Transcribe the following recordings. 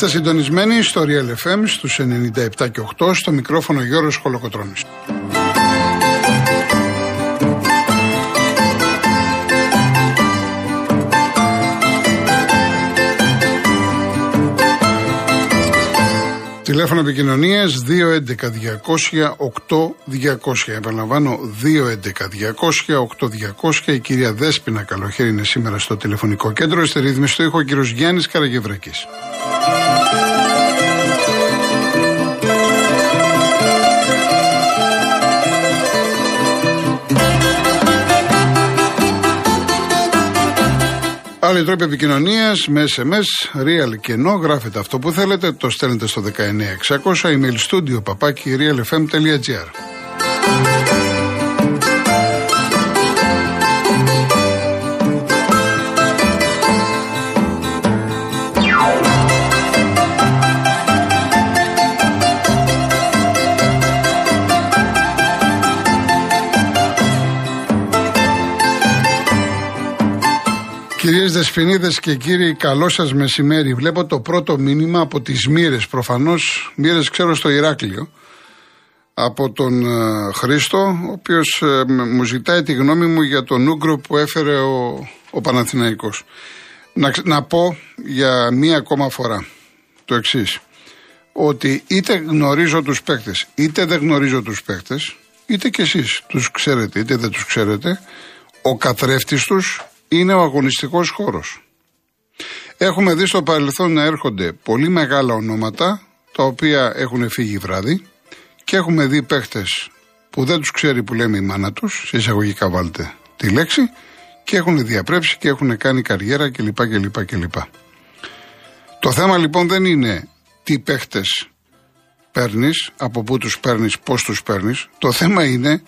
Είστε συντονισμένοι στο Real FM στους 97 και 8 στο μικρόφωνο Γιώργος Χολοκοτρώνης. Τηλέφωνο επικοινωνία 211-200-8200. Επαναλαμβάνω 211-200-8200. Η κυρία Δέσπινα Καλοχέρη είναι σήμερα στο τηλεφωνικό κέντρο. Στη ρύθμιση του ήχο ο κύριος Γιάννης Καραγευρακή. Άλλοι τρόποι επικοινωνίας με SMS, real και no, γράφετε αυτό που θέλετε, το στέλνετε στο 19600, email studio παπάκι realfm.gr. Κυρίες Δεσποινίδες και κύριοι, καλό σας μεσημέρι. Βλέπω το πρώτο μήνυμα από τις Μύρες, προφανώς Μύρες ξέρω στο Ηράκλειο, από τον ε, Χρήστο, ο οποίος ε, μου ζητάει τη γνώμη μου για τον Ούγκρο που έφερε ο, ο Παναθηναϊκός. Να, να πω για μία ακόμα φορά το εξής. Ότι είτε γνωρίζω τους παίκτες, είτε δεν γνωρίζω τους παίκτες, είτε κι εσείς τους ξέρετε, είτε δεν τους ξέρετε, ο καθρέφτης τους είναι ο αγωνιστικός χώρος. Έχουμε δει στο παρελθόν να έρχονται πολύ μεγάλα ονόματα τα οποία έχουν φύγει βράδυ και έχουμε δει παίχτες που δεν τους ξέρει που λέμε η μάνα τους, σε εισαγωγικά βάλτε τη λέξη, και έχουν διαπρέψει και έχουν κάνει καριέρα κλπ. κλπ, κλπ. Το θέμα λοιπόν δεν είναι τι παίχτες παίρνεις, από πού τους παίρνεις, πώς τους παίρνεις. Το θέμα είναι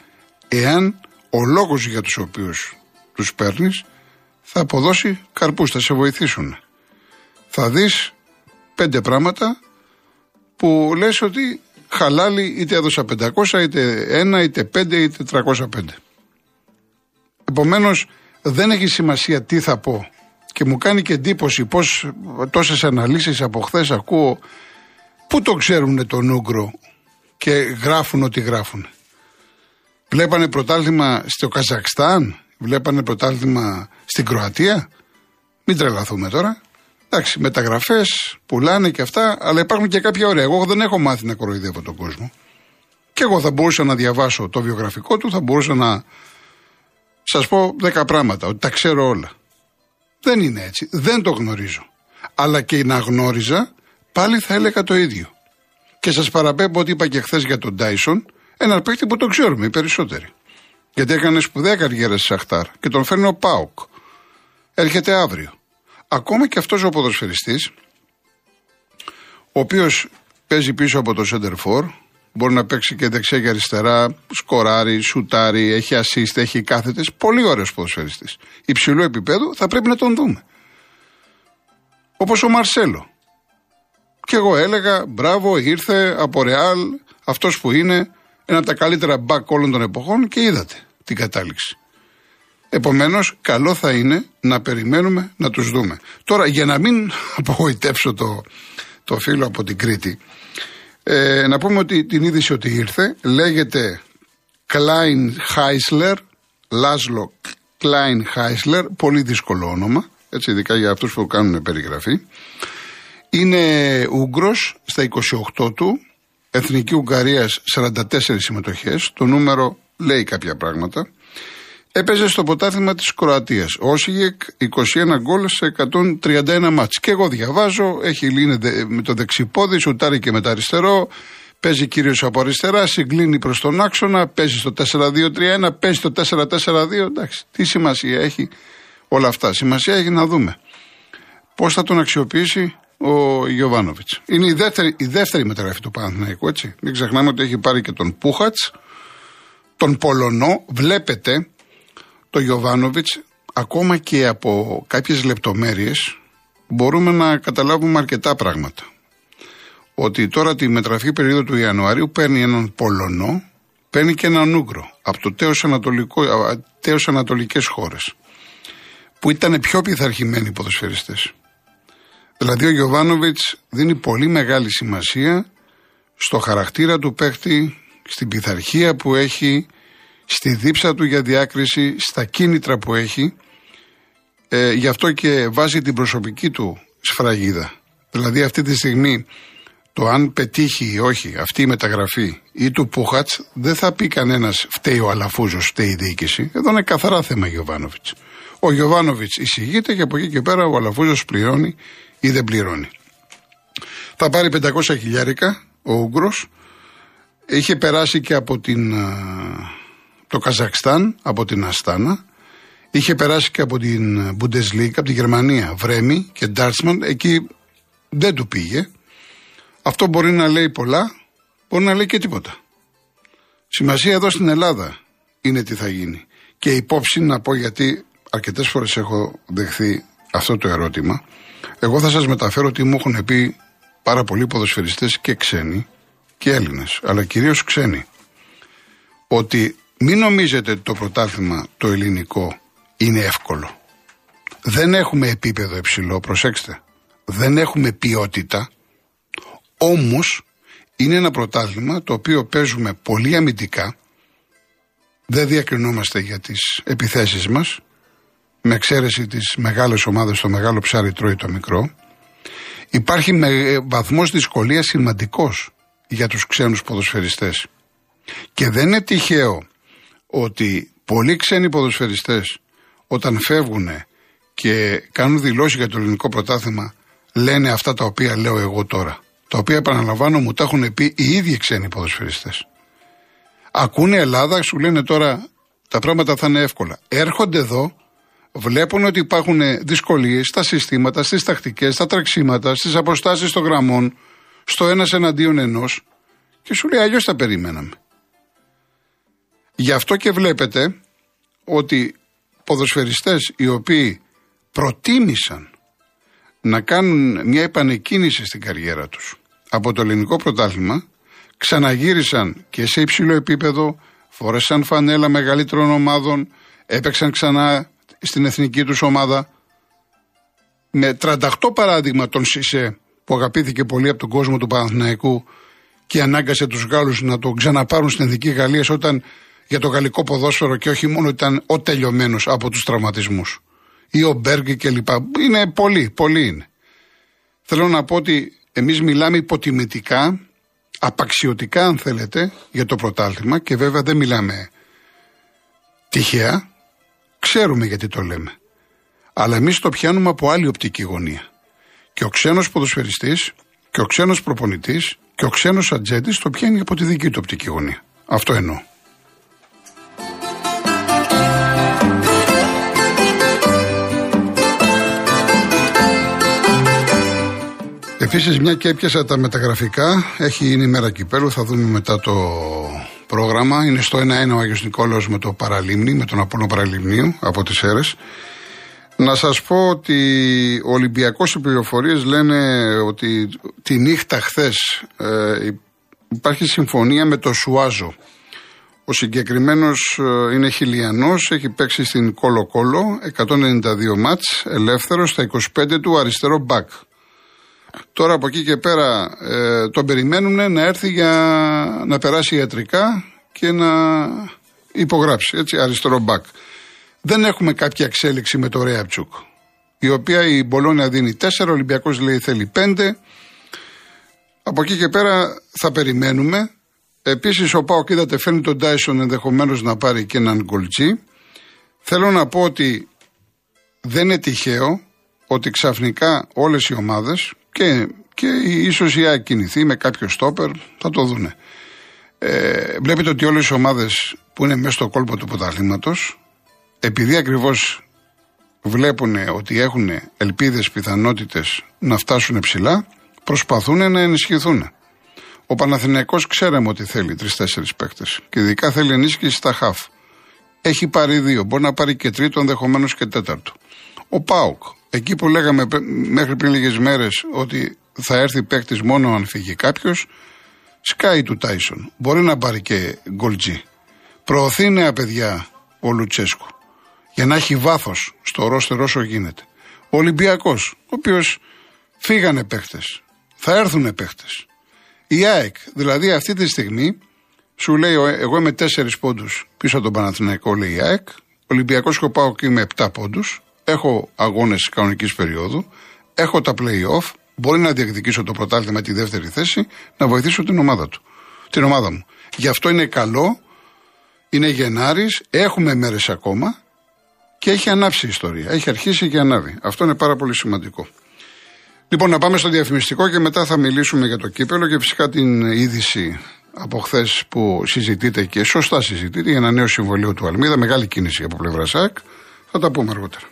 εάν ο λόγος για τους οποίους τους παίρνεις θα αποδώσει καρπούς, θα σε βοηθήσουν. Θα δεις πέντε πράγματα που λες ότι χαλάλι είτε έδωσα 500 είτε ένα είτε πέντε είτε 305. Επομένως δεν έχει σημασία τι θα πω και μου κάνει και εντύπωση πως τόσες αναλύσεις από χθες ακούω πού το ξέρουν τον Ούγκρο και γράφουν ό,τι γράφουν. Βλέπανε πρωτάθλημα στο Καζακστάν, βλέπανε πρωτάθλημα στην Κροατία. Μην τρελαθούμε τώρα. Εντάξει, μεταγραφές, πουλάνε και αυτά, αλλά υπάρχουν και κάποια ωραία. Εγώ δεν έχω μάθει να κοροϊδεύω τον κόσμο. Και εγώ θα μπορούσα να διαβάσω το βιογραφικό του, θα μπορούσα να σας πω δέκα πράγματα, ότι τα ξέρω όλα. Δεν είναι έτσι. Δεν το γνωρίζω. Αλλά και να γνώριζα, πάλι θα έλεγα το ίδιο. Και σας παραπέμπω ότι είπα και χθες για τον Τάισον, ένα παίκτη που το ξέρουμε οι περισσότεροι. Γιατί έκανε σπουδαία καριέρα στη Σαχτάρ και τον φέρνει ο Πάουκ. Έρχεται αύριο. Ακόμα και αυτός ο ποδοσφαιριστής, ο οποίος παίζει πίσω από το center for, μπορεί να παίξει και δεξιά και αριστερά, σκοράρει, σουτάρει, έχει assist, έχει κάθετες. Πολύ ωραίος ποδοσφαιριστής. Υψηλού επίπεδου θα πρέπει να τον δούμε. Όπως ο Μαρσέλο. Και εγώ έλεγα, μπράβο, ήρθε από Ρεάλ, αυτός που είναι, ένα από τα καλύτερα μπακ όλων των εποχών και είδατε την κατάληξη. Επομένως, καλό θα είναι να περιμένουμε να τους δούμε. Τώρα, για να μην απογοητεύσω το, το φίλο από την Κρήτη, ε, να πούμε ότι την είδηση ότι ήρθε λέγεται Klein Heisler, Λάσλο Klein Heisler, πολύ δύσκολο όνομα, έτσι ειδικά για αυτούς που κάνουν περιγραφή. Είναι Ούγγρος στα 28 του, Εθνική Ουγγαρίας 44 συμμετοχές, το νούμερο λέει κάποια πράγματα. Έπαιζε στο ποτάθλημα της Κροατίας. Όσιγεκ 21 γκολ σε 131 μάτς. Και εγώ διαβάζω, έχει λύνει με το δεξιπόδι, σουτάρει και με το αριστερό. Παίζει κυρίως από αριστερά, συγκλίνει προς τον άξονα, παίζει στο 4-2-3-1, παίζει στο 4-4-2. Εντάξει, τι σημασία έχει όλα αυτά. Σημασία έχει να δούμε πώς θα τον αξιοποιήσει ο Γιωβάνοβιτς. Είναι η δεύτερη, η δεύτερη μεταγραφή του Παναθηναϊκού, έτσι. Μην ξεχνάμε ότι έχει πάρει και τον Πούχατς, τον Πολωνό. Βλέπετε το Γιωβάνοβιτς, ακόμα και από κάποιες λεπτομέρειες, μπορούμε να καταλάβουμε αρκετά πράγματα. Ότι τώρα τη μετραφή περίοδο του Ιανουαρίου παίρνει έναν Πολωνό, παίρνει και έναν Ούγκρο από το τέος, ανατολικό, τέος ανατολικές χώρες που ήταν πιο πειθαρχημένοι ποδοσφαιριστές. Δηλαδή ο Γιωβάνοβιτς δίνει πολύ μεγάλη σημασία στο χαρακτήρα του παίχτη, στην πειθαρχία που έχει, στη δίψα του για διάκριση, στα κίνητρα που έχει. Ε, γι' αυτό και βάζει την προσωπική του σφραγίδα. Δηλαδή αυτή τη στιγμή το αν πετύχει ή όχι αυτή η μεταγραφή ή του Πούχατς δεν θα πει κανένας φταίει ο Αλαφούζος, φταίει η διοίκηση. Εδώ είναι καθαρά θέμα Γιωβάνοβιτς. Ο Γιωβάνοβιτς εισηγείται και από εκεί και πέρα ο Αλαφούζος πληρώνει ή δεν πληρώνει. Θα πάρει 500 χιλιάρικα ο Ούγκρο. Είχε περάσει και από την, το Καζακστάν, από την Αστάνα. Είχε περάσει και από την Bundesliga, από τη Γερμανία, Βρέμι και Ντάρτσμαν. Εκεί δεν του πήγε. Αυτό μπορεί να λέει πολλά, μπορεί να λέει και τίποτα. Σημασία εδώ στην Ελλάδα είναι τι θα γίνει. Και υπόψη να πω γιατί αρκετές φορές έχω δεχθεί αυτό το ερώτημα. Εγώ θα σας μεταφέρω ότι μου έχουν πει πάρα πολλοί ποδοσφαιριστές και ξένοι και Έλληνες, αλλά κυρίως ξένοι. Ότι μην νομίζετε ότι το πρωτάθλημα το ελληνικό είναι εύκολο. Δεν έχουμε επίπεδο υψηλό, προσέξτε. Δεν έχουμε ποιότητα. Όμως είναι ένα πρωτάθλημα το οποίο παίζουμε πολύ αμυντικά. Δεν διακρινόμαστε για τις επιθέσεις μας. Με εξαίρεση τις μεγάλες ομάδες, το μεγάλο ψάρι τρώει το μικρό. Υπάρχει με ε, βαθμός δυσκολίας σημαντικός για τους ξένους ποδοσφαιριστές. Και δεν είναι τυχαίο ότι πολλοί ξένοι ποδοσφαιριστές όταν φεύγουν και κάνουν δηλώσεις για το ελληνικό πρωτάθλημα λένε αυτά τα οποία λέω εγώ τώρα. Τα οποία επαναλαμβάνω μου τα έχουν πει οι ίδιοι ξένοι ποδοσφαιριστές. Ακούνε Ελλάδα, σου λένε τώρα τα πράγματα θα είναι εύκολα. Έρχονται εδώ, βλέπουν ότι υπάρχουν δυσκολίες στα συστήματα, στις τακτικές, στα τρεξίματα, στις αποστάσεις των γραμμών, στο ένας εναντίον ενός και σου λέει αλλιώς τα περιμέναμε. Γι' αυτό και βλέπετε ότι ποδοσφαιριστές οι οποίοι προτίμησαν να κάνουν μια επανεκκίνηση στην καριέρα τους από το ελληνικό πρωτάθλημα, ξαναγύρισαν και σε υψηλό επίπεδο, φορέσαν φανέλα μεγαλύτερων ομάδων, έπαιξαν ξανά στην εθνική τους ομάδα. Με 38 παράδειγμα τον Σισε που αγαπήθηκε πολύ από τον κόσμο του Παναθηναϊκού και ανάγκασε τους Γάλλους να το ξαναπάρουν στην Εθνική Γαλλίας όταν για το γαλλικό ποδόσφαιρο και όχι μόνο ήταν ο τελειωμένος από τους τραυματισμούς ή ο Μπέργκ κλπ. Είναι πολύ, πολύ είναι. Θέλω να πω ότι εμείς μιλάμε υποτιμητικά, απαξιωτικά αν θέλετε, για το πρωτάθλημα και βέβαια δεν μιλάμε τυχαία, ξέρουμε γιατί το λέμε. Αλλά εμείς το πιάνουμε από άλλη οπτική γωνία. Και ο ξένος ποδοσφαιριστής και ο ξένος προπονητής και ο ξένος ατζέντης το πιάνει από τη δική του οπτική γωνία. Αυτό εννοώ. Επίσης, μια και έπιασα τα μεταγραφικά, έχει είναι η μέρα κυπέλου, θα δούμε μετά το πρόγραμμα. Είναι στο 1-1 ο Άγιος Νικόλαος με το Παραλίμνη, με τον Απόλο Παραλιμνίου από τις αίρες. Να σας πω ότι ο Ολυμπιακός οι πληροφορίες λένε ότι τη νύχτα χθες ε, υπάρχει συμφωνία με το Σουάζο. Ο συγκεκριμένος ε, είναι χιλιανός, έχει παίξει στην Κόλο Κόλο, 192 μάτς, ελεύθερος, στα 25 του αριστερό μπακ. Τώρα από εκεί και πέρα ε, τον περιμένουν να έρθει για να περάσει ιατρικά και να υπογράψει, έτσι, αριστερό μπακ. Δεν έχουμε κάποια εξέλιξη με το Ρέαπτσουκ, η οποία η Μπολόνια δίνει 4, ο Ολυμπιακός λέει θέλει 5. Από εκεί και πέρα θα περιμένουμε. Επίσης, ο Πάοκ, είδατε, φέρνει τον Τάισον ενδεχομένως να πάρει και έναν γκολτζή. Θέλω να πω ότι δεν είναι τυχαίο ότι ξαφνικά όλες οι ομάδες και, και ίσως η ΑΕΚ κινηθεί με κάποιο στόπερ, θα το δούνε. Ε, βλέπετε ότι όλες οι ομάδες που είναι μέσα στο κόλπο του πρωταθλήματος, επειδή ακριβώς βλέπουν ότι έχουν ελπίδες, πιθανότητες να φτάσουν ψηλά, προσπαθούν να ενισχυθούν. Ο Παναθηναϊκός ξέραμε ότι θέλει τρει-τέσσερι παίκτες και ειδικά θέλει ενίσχυση στα χαφ. Έχει πάρει δύο, μπορεί να πάρει και τρίτο, ενδεχομένως και τέταρτο. Ο Πάουκ Εκεί που λέγαμε μέχρι πριν λίγες μέρες ότι θα έρθει παίκτης μόνο αν φύγει κάποιος, σκάει του Τάισον. Μπορεί να πάρει και γκολτζή. Προωθεί νέα παιδιά ο Λουτσέσκου για να έχει βάθος στο ρόστερ όσο γίνεται. Ο Ολυμπιακός, ο οποίος Φύγανε παίχτες. Θα έρθουν παίχτες. Η ΑΕΚ, δηλαδή αυτή τη στιγμή, σου λέει, εγώ είμαι τέσσερις πόντους πίσω από τον Παναθηναϊκό, λέει η ΑΕΚ. Ολυμπιακός Σκοπάω και είμαι 7 πόντους. Έχω αγώνες κανονικής περίοδου. Έχω τα playoff. Μπορεί να διεκδικήσω το πρωτάθλημα με τη δεύτερη θέση, να βοηθήσω την ομάδα του. Την ομάδα μου. Γι' αυτό είναι καλό. Είναι Γενάρης, έχουμε μέρες ακόμα και έχει ανάψει η ιστορία. Έχει αρχίσει και ανάβει. Αυτό είναι πάρα πολύ σημαντικό. Λοιπόν, να πάμε στο διαφημιστικό και μετά θα μιλήσουμε για το κύπελο και φυσικά την είδηση από χθες που συζητείτε και σωστά συζητείτε για ένα νέο συμβολίο του Αλμίδα. Μεγάλη κίνηση από πλευρά ΣΑΚ. Θα τα πούμε αργότερα.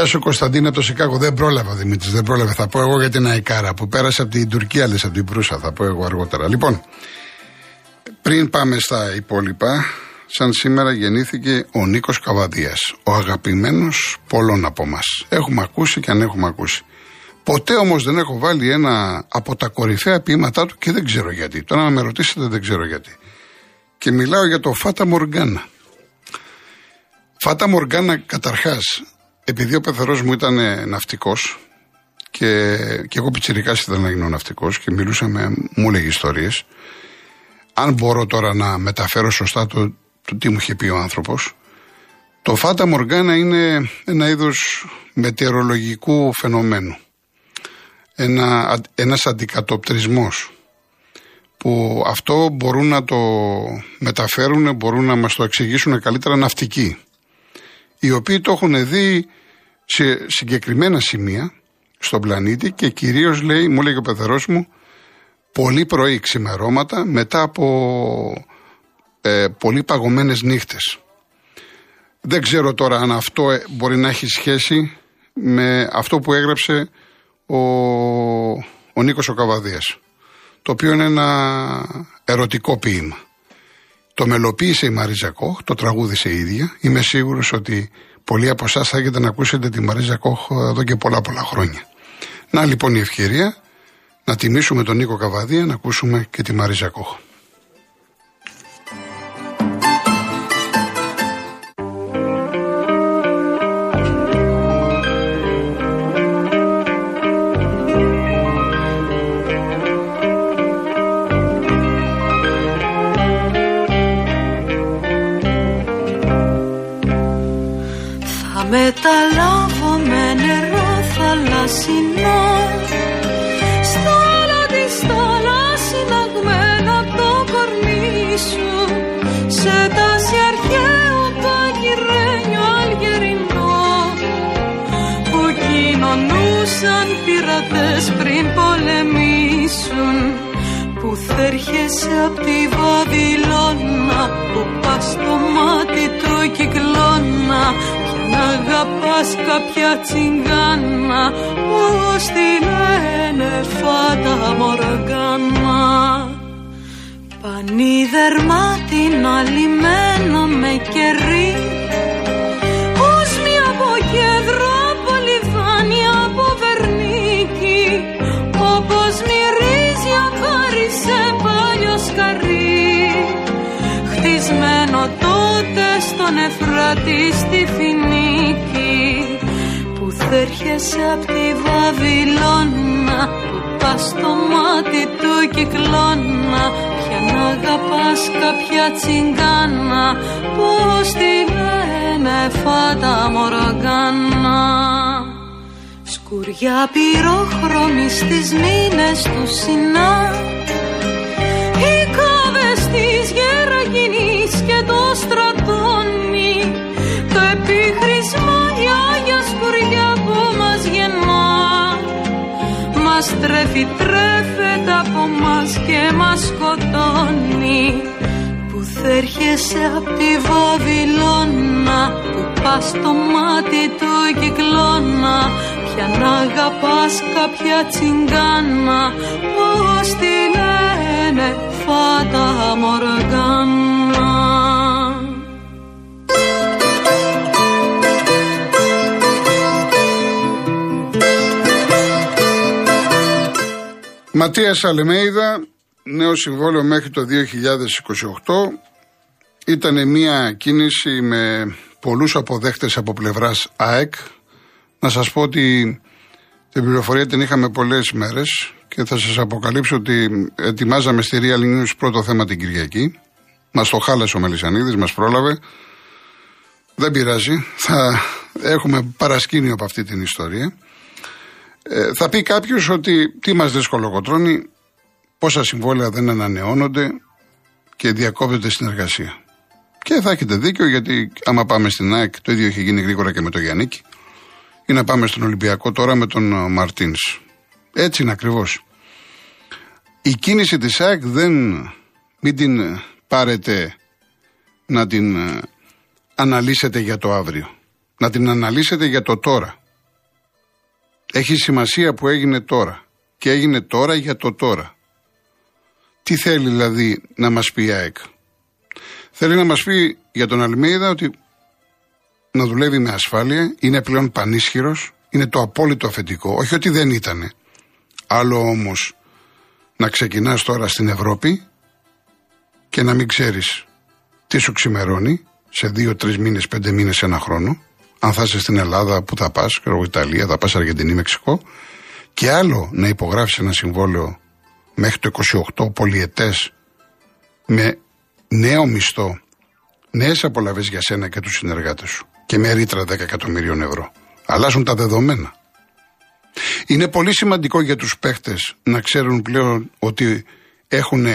Γεια σου Κωνσταντίνε από το Σικάγο. Δεν πρόλαβα Δημήτρης, δεν πρόλαβα. Θα πω εγώ για την Αϊκάρα που πέρασε από την Τουρκία, λες από την Προύσα. Θα πω εγώ αργότερα. Λοιπόν, πριν πάμε στα υπόλοιπα, σαν σήμερα γεννήθηκε ο Νίκος Καβαδίας. Ο αγαπημένος πολλών από εμά. Έχουμε ακούσει και αν έχουμε ακούσει. Ποτέ όμως δεν έχω βάλει ένα από τα κορυφαία ποίηματά του και δεν ξέρω γιατί. Τώρα να με ρωτήσετε δεν ξέρω γιατί. Και μιλάω για το Φάτα Μοργκάνα. Φάτα Μοργκάνα καταρχάς επειδή ο πεθερός μου ήταν ναυτικός και, και εγώ πιτσιρικά ήθελα να γίνω ναυτικός και μιλούσαμε, μου έλεγε ιστορίες. Αν μπορώ τώρα να μεταφέρω σωστά το, το τι μου είχε πει ο άνθρωπος, το Φάτα Μοργάνα είναι ένα είδος μετεωρολογικού φαινομένου. Ένα, ένας αντικατοπτρισμός που αυτό μπορούν να το μεταφέρουν, μπορούν να μας το εξηγήσουν καλύτερα ναυτικοί οι οποίοι το έχουν δει σε συγκεκριμένα σημεία στον πλανήτη και κυρίως λέει, μου λέει ο πεθερός μου, πολύ πρωί ξημερώματα μετά από ε, πολύ παγωμένες νύχτες. Δεν ξέρω τώρα αν αυτό ε, μπορεί να έχει σχέση με αυτό που έγραψε ο, ο Νίκος ο Καβαδίας, το οποίο είναι ένα ερωτικό ποίημα. Το μελοποίησε η Μαρίζα Κόχ, το τραγούδισε η ίδια. Είμαι σίγουρος ότι πολλοί από εσάς θα έχετε να ακούσετε τη Μαρίζα Κόχ εδώ και πολλά πολλά χρόνια. Να λοιπόν η ευκαιρία να τιμήσουμε τον Νίκο Καβαδία, να ακούσουμε και τη Μαρίζα Κόχ. Σε τάση αρχαίο παγιρένιο αλγερινό που κοινωνούσαν πειρατές πριν πολεμήσουν που θα έρχεσαι απ' τη Βαβυλώνα που πας στο μάτι του κυκλώνα να αγαπάς κάποια τσιγκάνα Πώς τη λένε φάτα μοργάνα Πανίδερμα την αλυμένο με κερί. Ως μια από κέντρο από λιβάνι από βερνίκι Όπως μυρίζει αχάρι σε παλιό σκαρί. Χτισμένο τότε στον Εφράτη στη Φινίκη που θα έρχεσαι απ' τη Βαβυλώνα που πας στο μάτι του κυκλώνα πια να αγαπάς κάποια τσιγκάνα πως τη λένε φάτα μοργάνα. Σκουριά πυρόχρωμη στις μήνες του Σινά μας τρέφει τρέφεται από μας και μας σκοτώνει. Πούθ' έρχεσαι απ' τη Βαβυλώνα που πας στο μάτι του κυκλώνα ποια αγαπάς κάποια τσιγκάνα πως τη λένε Φάτα Μοργκάνα Ματίας Αλεμέιδα, νέο συμβόλαιο μέχρι το 2028. Ήταν μια κίνηση με πολλούς αποδέχτες από πλευράς ΑΕΚ. Να σας πω ότι την πληροφορία την είχαμε πολλές μέρες και θα σας αποκαλύψω ότι ετοιμάζαμε στη Real News πρώτο θέμα την Κυριακή. Μας το χάλασε ο Μελισανίδης, μας πρόλαβε. Δεν πειράζει, θα έχουμε παρασκήνιο από αυτή την ιστορία. Ε, θα πει κάποιος ότι τι μας δυσκολοκοτρώνει, πόσα συμβόλαια δεν ανανεώνονται και διακόπτεται συνεργασία. Και θα έχετε δίκιο γιατί άμα πάμε στην ΑΕΚ, το ίδιο έχει γίνει γρήγορα και με τον Γιάννικη, ή να πάμε στον Ολυμπιακό τώρα με τον ε, Μαρτίνς. Έτσι είναι ακριβώς. Η κίνηση της ΑΕΚ δεν, μην την πάρετε να την ε, αναλύσετε για το αύριο. Να την αναλύσετε για το τώρα. Έχει σημασία που έγινε τώρα. Και έγινε τώρα για το τώρα. Τι θέλει δηλαδή να μας πει η ΑΕΚ; Θέλει να μας πει για τον Αλμίδα ότι να δουλεύει με ασφάλεια, είναι πλέον πανίσχυρος, είναι το απόλυτο αφεντικό. Όχι ότι δεν ήτανε. Άλλο όμως να ξεκινάς τώρα στην Ευρώπη και να μην ξέρεις τι σου ξημερώνει σε δύο-τρει μήνες, πέντε μήνες, ένα χρόνο. Αν θα είσαι στην Ελλάδα, που θα πας, ξέρω Ιταλία, θα πας Αργεντινή, Μεξικό. Και άλλο να υπογράψει ένα συμβόλαιο μέχρι το 28 πολιετές με νέο μισθό, νέες απολαυέ για σένα και τους συνεργάτες σου και με ρήτρα 10 εκατομμυρίων ευρώ. Αλλάζουν τα δεδομένα. Είναι πολύ σημαντικό για τους παίχτες να ξέρουν πλέον ότι έχουν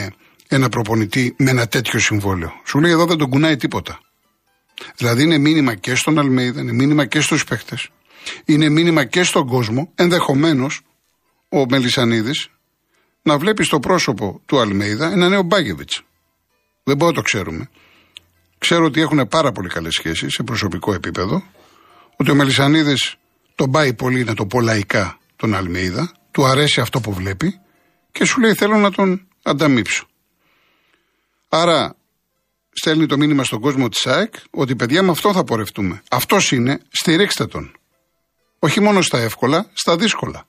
ένα προπονητή με ένα τέτοιο συμβόλαιο. Σου λέει εδώ δεν τον κουνάει τίποτα. Δηλαδή είναι μήνυμα και στον Αλμέιδα, είναι μήνυμα και στους παίχτες, είναι μήνυμα και στον κόσμο, ενδεχομένως ο Μελισανίδης να βλέπει στο πρόσωπο του Αλμέιδα ένα νέο Μπάγκεβιτς. Δεν μπορούμε να το ξέρουμε. Ξέρω ότι έχουν πάρα πολύ καλές σχέσεις σε προσωπικό επίπεδο, ότι ο Μελισανίδης τον πάει πολύ να το πω λαϊκά τον Αλμέιδα, του αρέσει αυτό που βλέπει και σου λέει θέλω να τον ανταμείψω. Άρα στέλνει το μήνυμα στον κόσμο της ΑΕΚ ότι παιδιά με αυτό θα πορευτούμε. Αυτός είναι, στηρίξτε τον. Όχι μόνο στα εύκολα, στα δύσκολα.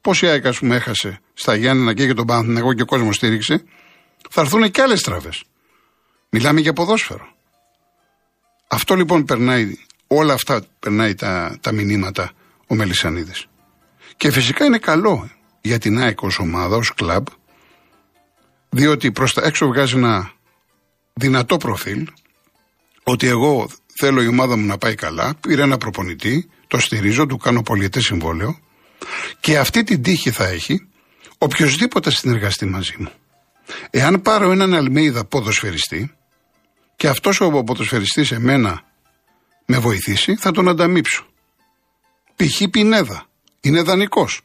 Πώς η ΑΕΚ, ας πούμε, έχασε στα Γιάννενα και για τον Παναθηναϊκό και ο κόσμος στήριξε, θα έρθουν και άλλες τραβέ. Μιλάμε για ποδόσφαιρο. Αυτό λοιπόν περνάει, όλα αυτά περνάει τα, τα μηνύματα ο Μελισανίδης. Και φυσικά είναι καλό για την ΑΕΚ ως ομάδα, ως κλαμπ, διότι προς τα έξω βγάζει ένα δυνατό προφίλ, ότι εγώ θέλω η ομάδα μου να πάει καλά, πήρε ένα προπονητή, το στηρίζω, του κάνω πολιετέ συμβόλαιο και αυτή την τύχη θα έχει οποιοδήποτε συνεργαστεί μαζί μου. Εάν πάρω έναν Αλμέιδα ποδοσφαιριστή και αυτός ο ποδοσφαιριστής εμένα με βοηθήσει, θα τον ανταμείψω. Π.χ. Πινέδα. Είναι δανεικός.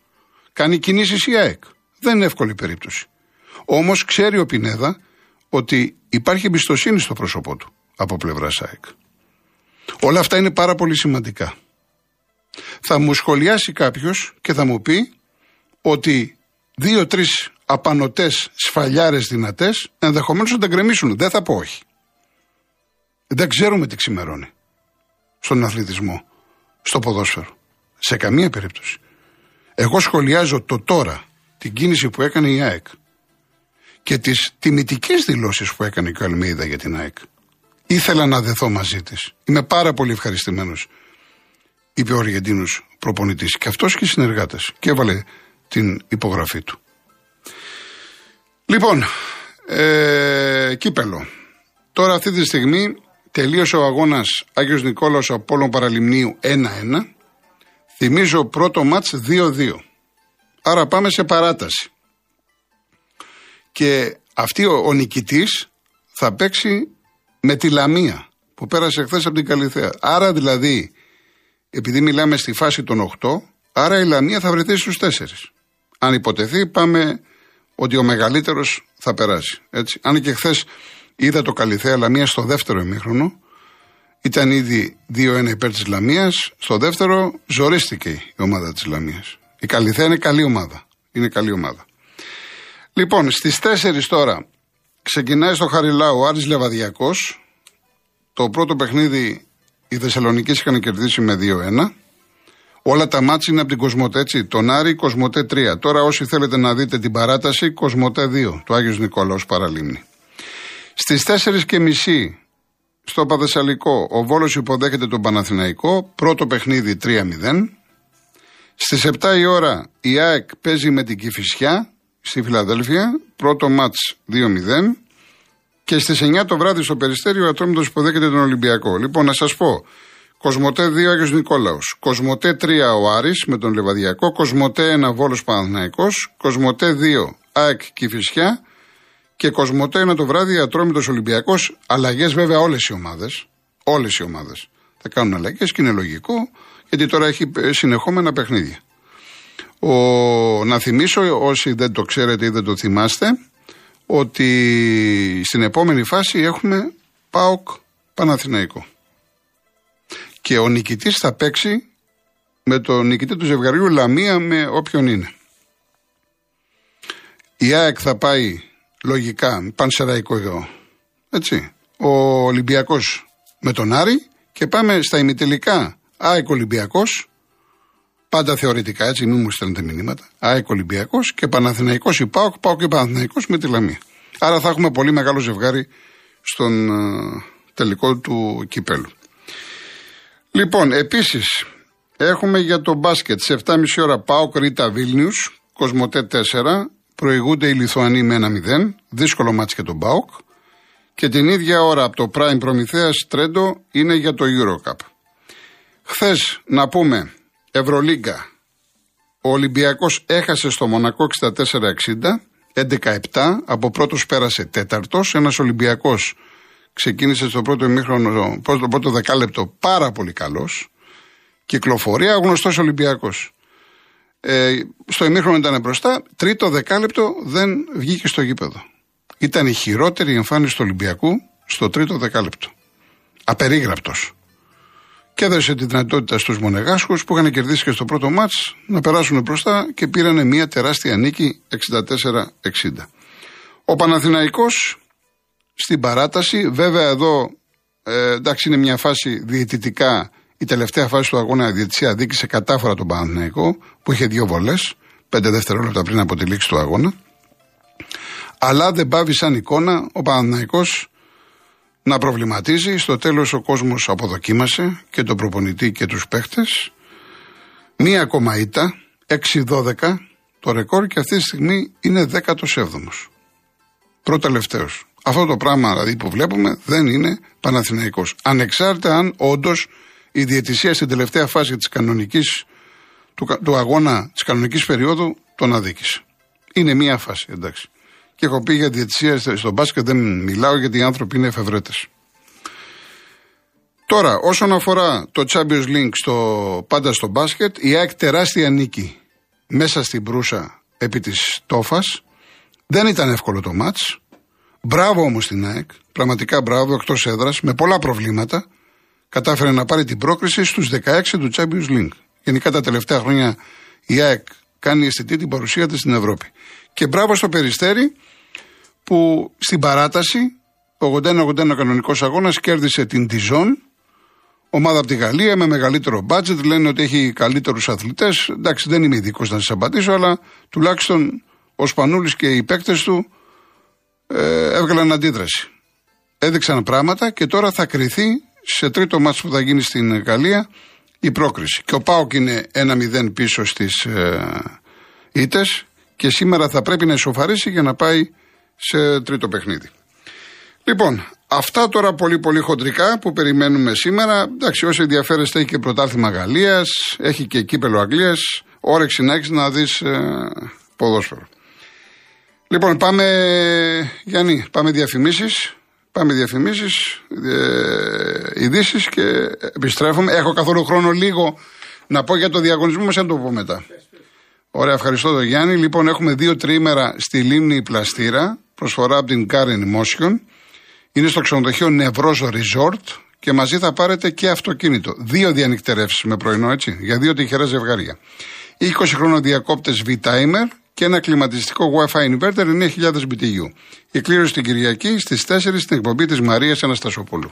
Κάνει κινήσεις η ΑΕΚ. Δεν είναι εύκολη περίπτωση. Όμως ξέρει ο Πινέδα ότι υπάρχει εμπιστοσύνη στο πρόσωπό του από πλευρά ΑΕΚ. Όλα αυτά είναι πάρα πολύ σημαντικά. Θα μου σχολιάσει κάποιος και θα μου πει ότι δύο-τρει απανοτές σφαλιάρες δυνατές ενδεχομένως να τα γκρεμίσουν. Δεν θα πω όχι. Δεν ξέρουμε τι ξημερώνει στον αθλητισμό, στο ποδόσφαιρο. Σε καμία περίπτωση. Εγώ σχολιάζω το τώρα, την κίνηση που έκανε η ΑΕΚ και τις τιμητικές δηλώσεις που έκανε και ο Αλμίδα για την ΑΕΚ. Ήθελα να δεθώ μαζί της. Είμαι πάρα πολύ ευχαριστημένος, είπε ο Αργεντίνος προπονητής. Και αυτός και οι συνεργάτες. Και έβαλε την υπογραφή του. Λοιπόν, ε, κύπελο. Τώρα αυτή τη στιγμή τελείωσε ο αγώνας Άγιος Νικόλαος Απόλλων Παραλιμνίου 1-1. Θυμίζω πρώτο μάτς 2-2. Άρα πάμε σε παράταση. Και αυτή ο, ο νικητής θα παίξει με τη Λαμία που πέρασε χθες από την Καλυθέα. Άρα δηλαδή, επειδή μιλάμε στη φάση των 8, άρα η Λαμία θα βρεθεί στους 4. Αν υποτεθεί, πάμε ότι ο μεγαλύτερος θα περάσει. Έτσι. Αν και χθες είδα το Καλυθέα Λαμία στο δεύτερο ημίχρονο, ήταν ήδη 2-1 υπέρ της Λαμίας. Στο δεύτερο ζορίστηκε η ομάδα της Λαμίας. Η Καλυθέα είναι καλή ομάδα. Είναι καλή ομάδα. Λοιπόν, στις 4 τώρα ξεκινάει στο Χαριλάου ο Άρης Λεβαδιακός. Το πρώτο παιχνίδι οι Θεσσαλονίκοι είχαν κερδίσει με 2-1. Όλα τα μάτια είναι από την Κοσμοτέ, έτσι. Τον Άρη, Κοσμοτέ 3. Τώρα, όσοι θέλετε να δείτε την παράταση, Κοσμοτέ 2, το Άγιος Νικόλαο Παραλίμνη. Στις 4.30 στο Παδεσσαλικό, ο Βόλος υποδέχεται τον Παναθηναϊκό. Πρώτο παιχνίδι 3-0. Στις 7 η ώρα η ΑΕΚ παίζει με την Κηφισιά στη Φιλαδέλφια. Πρώτο μάτς 2-0. Και στις 9 το βράδυ στο Περιστέριο ο Ατρόμητο υποδέχεται τον Ολυμπιακό. Λοιπόν, να σας πω, Κοσμοτέ 2 Άγιος Νικόλαος. Κοσμοτέ 3 ο Άρης με τον Λεβαδιακό. Κοσμοτέ 1 Βόλος Παναθηναϊκός. Κοσμοτέ 2 ΑΕΚ Κηφισιά. Και Κοσμοτέ 1 το βράδυ Ατρόμητος Ολυμπιακός. Αλλαγές βέβαια όλες οι ομάδες. Όλες οι ομάδες. Θα κάνουν αλλαγές και είναι λογικό γιατί τώρα έχει συνεχόμενα παιχνίδια. Ο, να θυμίσω όσοι δεν το ξέρετε ή δεν το θυμάστε ότι στην επόμενη φάση έχουμε ΠΑΟΚ Παναθηναϊκό και ο νικητής θα παίξει με τον νικητή του ζευγαριού Λαμία με όποιον είναι. Η ΑΕΚ θα πάει λογικά πανσεραϊκό εδώ. Έτσι. Ο Ολυμπιακός με τον Άρη και πάμε στα ημιτελικά ΑΕΚ Ολυμπιακός πάντα θεωρητικά έτσι μην μου στέλνετε μηνύματα ΑΕΚ Ολυμπιακός και Παναθηναϊκός η ΠΑΟΚ ΠΑΟΚ και Παναθηναϊκός με τη Λαμία. Άρα θα έχουμε πολύ μεγάλο ζευγάρι στον uh, τελικό του κυπέλου. Λοιπόν, επίσης έχουμε για το μπάσκετ σε 7.30 ώρα πάω Κρήτα Βίλνιους, Κοσμοτέ 4. Προηγούνται οι Λιθουανοί με 1-0. Δύσκολο μάτι για τον Πάοκ. Και την ίδια ώρα από το Prime Προμηθέας Τρέντο είναι για το Eurocup. Χθες να πούμε Ευρωλίγκα. Ο Ολυμπιακός έχασε στο Μονακό 64-60. 11-7. Από πρώτος πέρασε τέταρτος. Ένας Ολυμπιακός ξεκίνησε στο πρώτο ημίχρονο, το πρώτο δεκάλεπτο πάρα πολύ καλός. Κυκλοφορία, γνωστός Ολυμπιακός. Ε, στο ημίχρονο ήταν μπροστά. Τρίτο δεκάλεπτο δεν βγήκε στο γήπεδο. Ήταν η χειρότερη εμφάνιση του Ολυμπιακού στο τρίτο δεκάλεπτο. Απερίγραπτος. Και έδωσε τη δυνατότητα στους Μονεγάσχου που είχαν κερδίσει και στο πρώτο μάτς να περάσουν μπροστά και πήραν μια τεράστια νίκη 64-60. Ο Παναθηναϊκός στην παράταση. Βέβαια εδώ ε, εντάξει είναι μια φάση διαιτητικά. Η τελευταία φάση του αγώνα η διαιτησία δίκησε κατάφορα τον Παναθηναϊκό που είχε δύο βολές, πέντε δευτερόλεπτα πριν από τη λήξη του αγώνα. Αλλά δεν πάβει σαν εικόνα ο Παναθηναϊκός να προβληματίζει. Στο τέλος ο κόσμος αποδοκίμασε και τον προπονητή και τους παίχτες. Μία ακόμα ήττα, 6-12 το ρεκόρ και αυτή τη στιγμή είναι 17ος. Πρώτα τελευταίος. Αυτό το πράγμα δηλαδή που βλέπουμε δεν είναι Παναθηναϊκός. Ανεξάρτητα αν όντως η διαιτησία στην τελευταία φάση της κανονικής, του, του αγώνα της κανονικής περίοδου τον αδίκησε. Είναι μία φάση, εντάξει. Και έχω πει για διαιτησία στο μπάσκετ δεν μιλάω γιατί οι άνθρωποι είναι εφευρέτες. Τώρα, όσον αφορά το Champions League στο, πάντα στο μπάσκετ, η ΑΕΚ τεράστια νίκη μέσα στην Προύσα επί της Τόφας. Δεν ήταν εύκολο το μάτς. Μπράβο όμως στην ΑΕΚ, πραγματικά μπράβο, εκτός έδρας, με πολλά προβλήματα, κατάφερε να πάρει την πρόκριση στους 16 του Champions League. Γενικά τα τελευταία χρόνια η ΑΕΚ κάνει αισθητή την παρουσία της στην Ευρώπη. Και μπράβο στο Περιστέρι που στην παράταση, 81-81 κανονικός αγώνας, κέρδισε την Dijon, ομάδα από τη Γαλλία με μεγαλύτερο μπάτζετ. Λένε ότι έχει καλύτερους αθλητές. Εντάξει, δεν είμαι ειδικός να σας απαντήσω, αλλά τουλάχιστον ο Σπανούλης και οι παίκτες του ε, έβγαλαν αντίδραση. Έδειξαν πράγματα και τώρα θα κρυθεί σε τρίτο μάτσο που θα γίνει στην Γαλλία η πρόκριση. Και ο Πάοκ είναι 1-0 πίσω στις ε, και σήμερα θα πρέπει να ισοφαρίσει για να πάει σε τρίτο παιχνίδι. Λοιπόν, αυτά τώρα πολύ πολύ χοντρικά που περιμένουμε σήμερα. Εντάξει, όσοι ενδιαφέρεστε έχει και πρωτάθλημα Γαλλίας, έχει και κύπελο Αγγλίας. Όρεξη να έχεις να δεις ε, ποδόσφαιρο. Λοιπόν, πάμε, Γιάννη, πάμε διαφημίσεις. Πάμε διαφημίσεις, ε, ειδήσεις και επιστρέφουμε. Έχω καθόλου χρόνο λίγο να πω για το διαγωνισμό μας, να το πω μετά. Ωραία, ευχαριστώ τον Γιάννη. Λοιπόν, έχουμε δύο τρίμερα στη Λίμνη Πλαστήρα, προσφορά από την Karen Motion. Είναι στο ξενοδοχείο Νευρός Resort και μαζί θα πάρετε και αυτοκίνητο. Δύο διανυκτερεύσεις με πρωινό, έτσι, για δύο τυχερά ζευγάρια. 20 χρόνο διακόπτες V-Timer και ένα κλιματιστικό Wi-Fi inverter 9.000 BTU. Η κλήρωση την Κυριακή στις 4 στην εκπομπή της Μαρίας Αναστασοπούλου.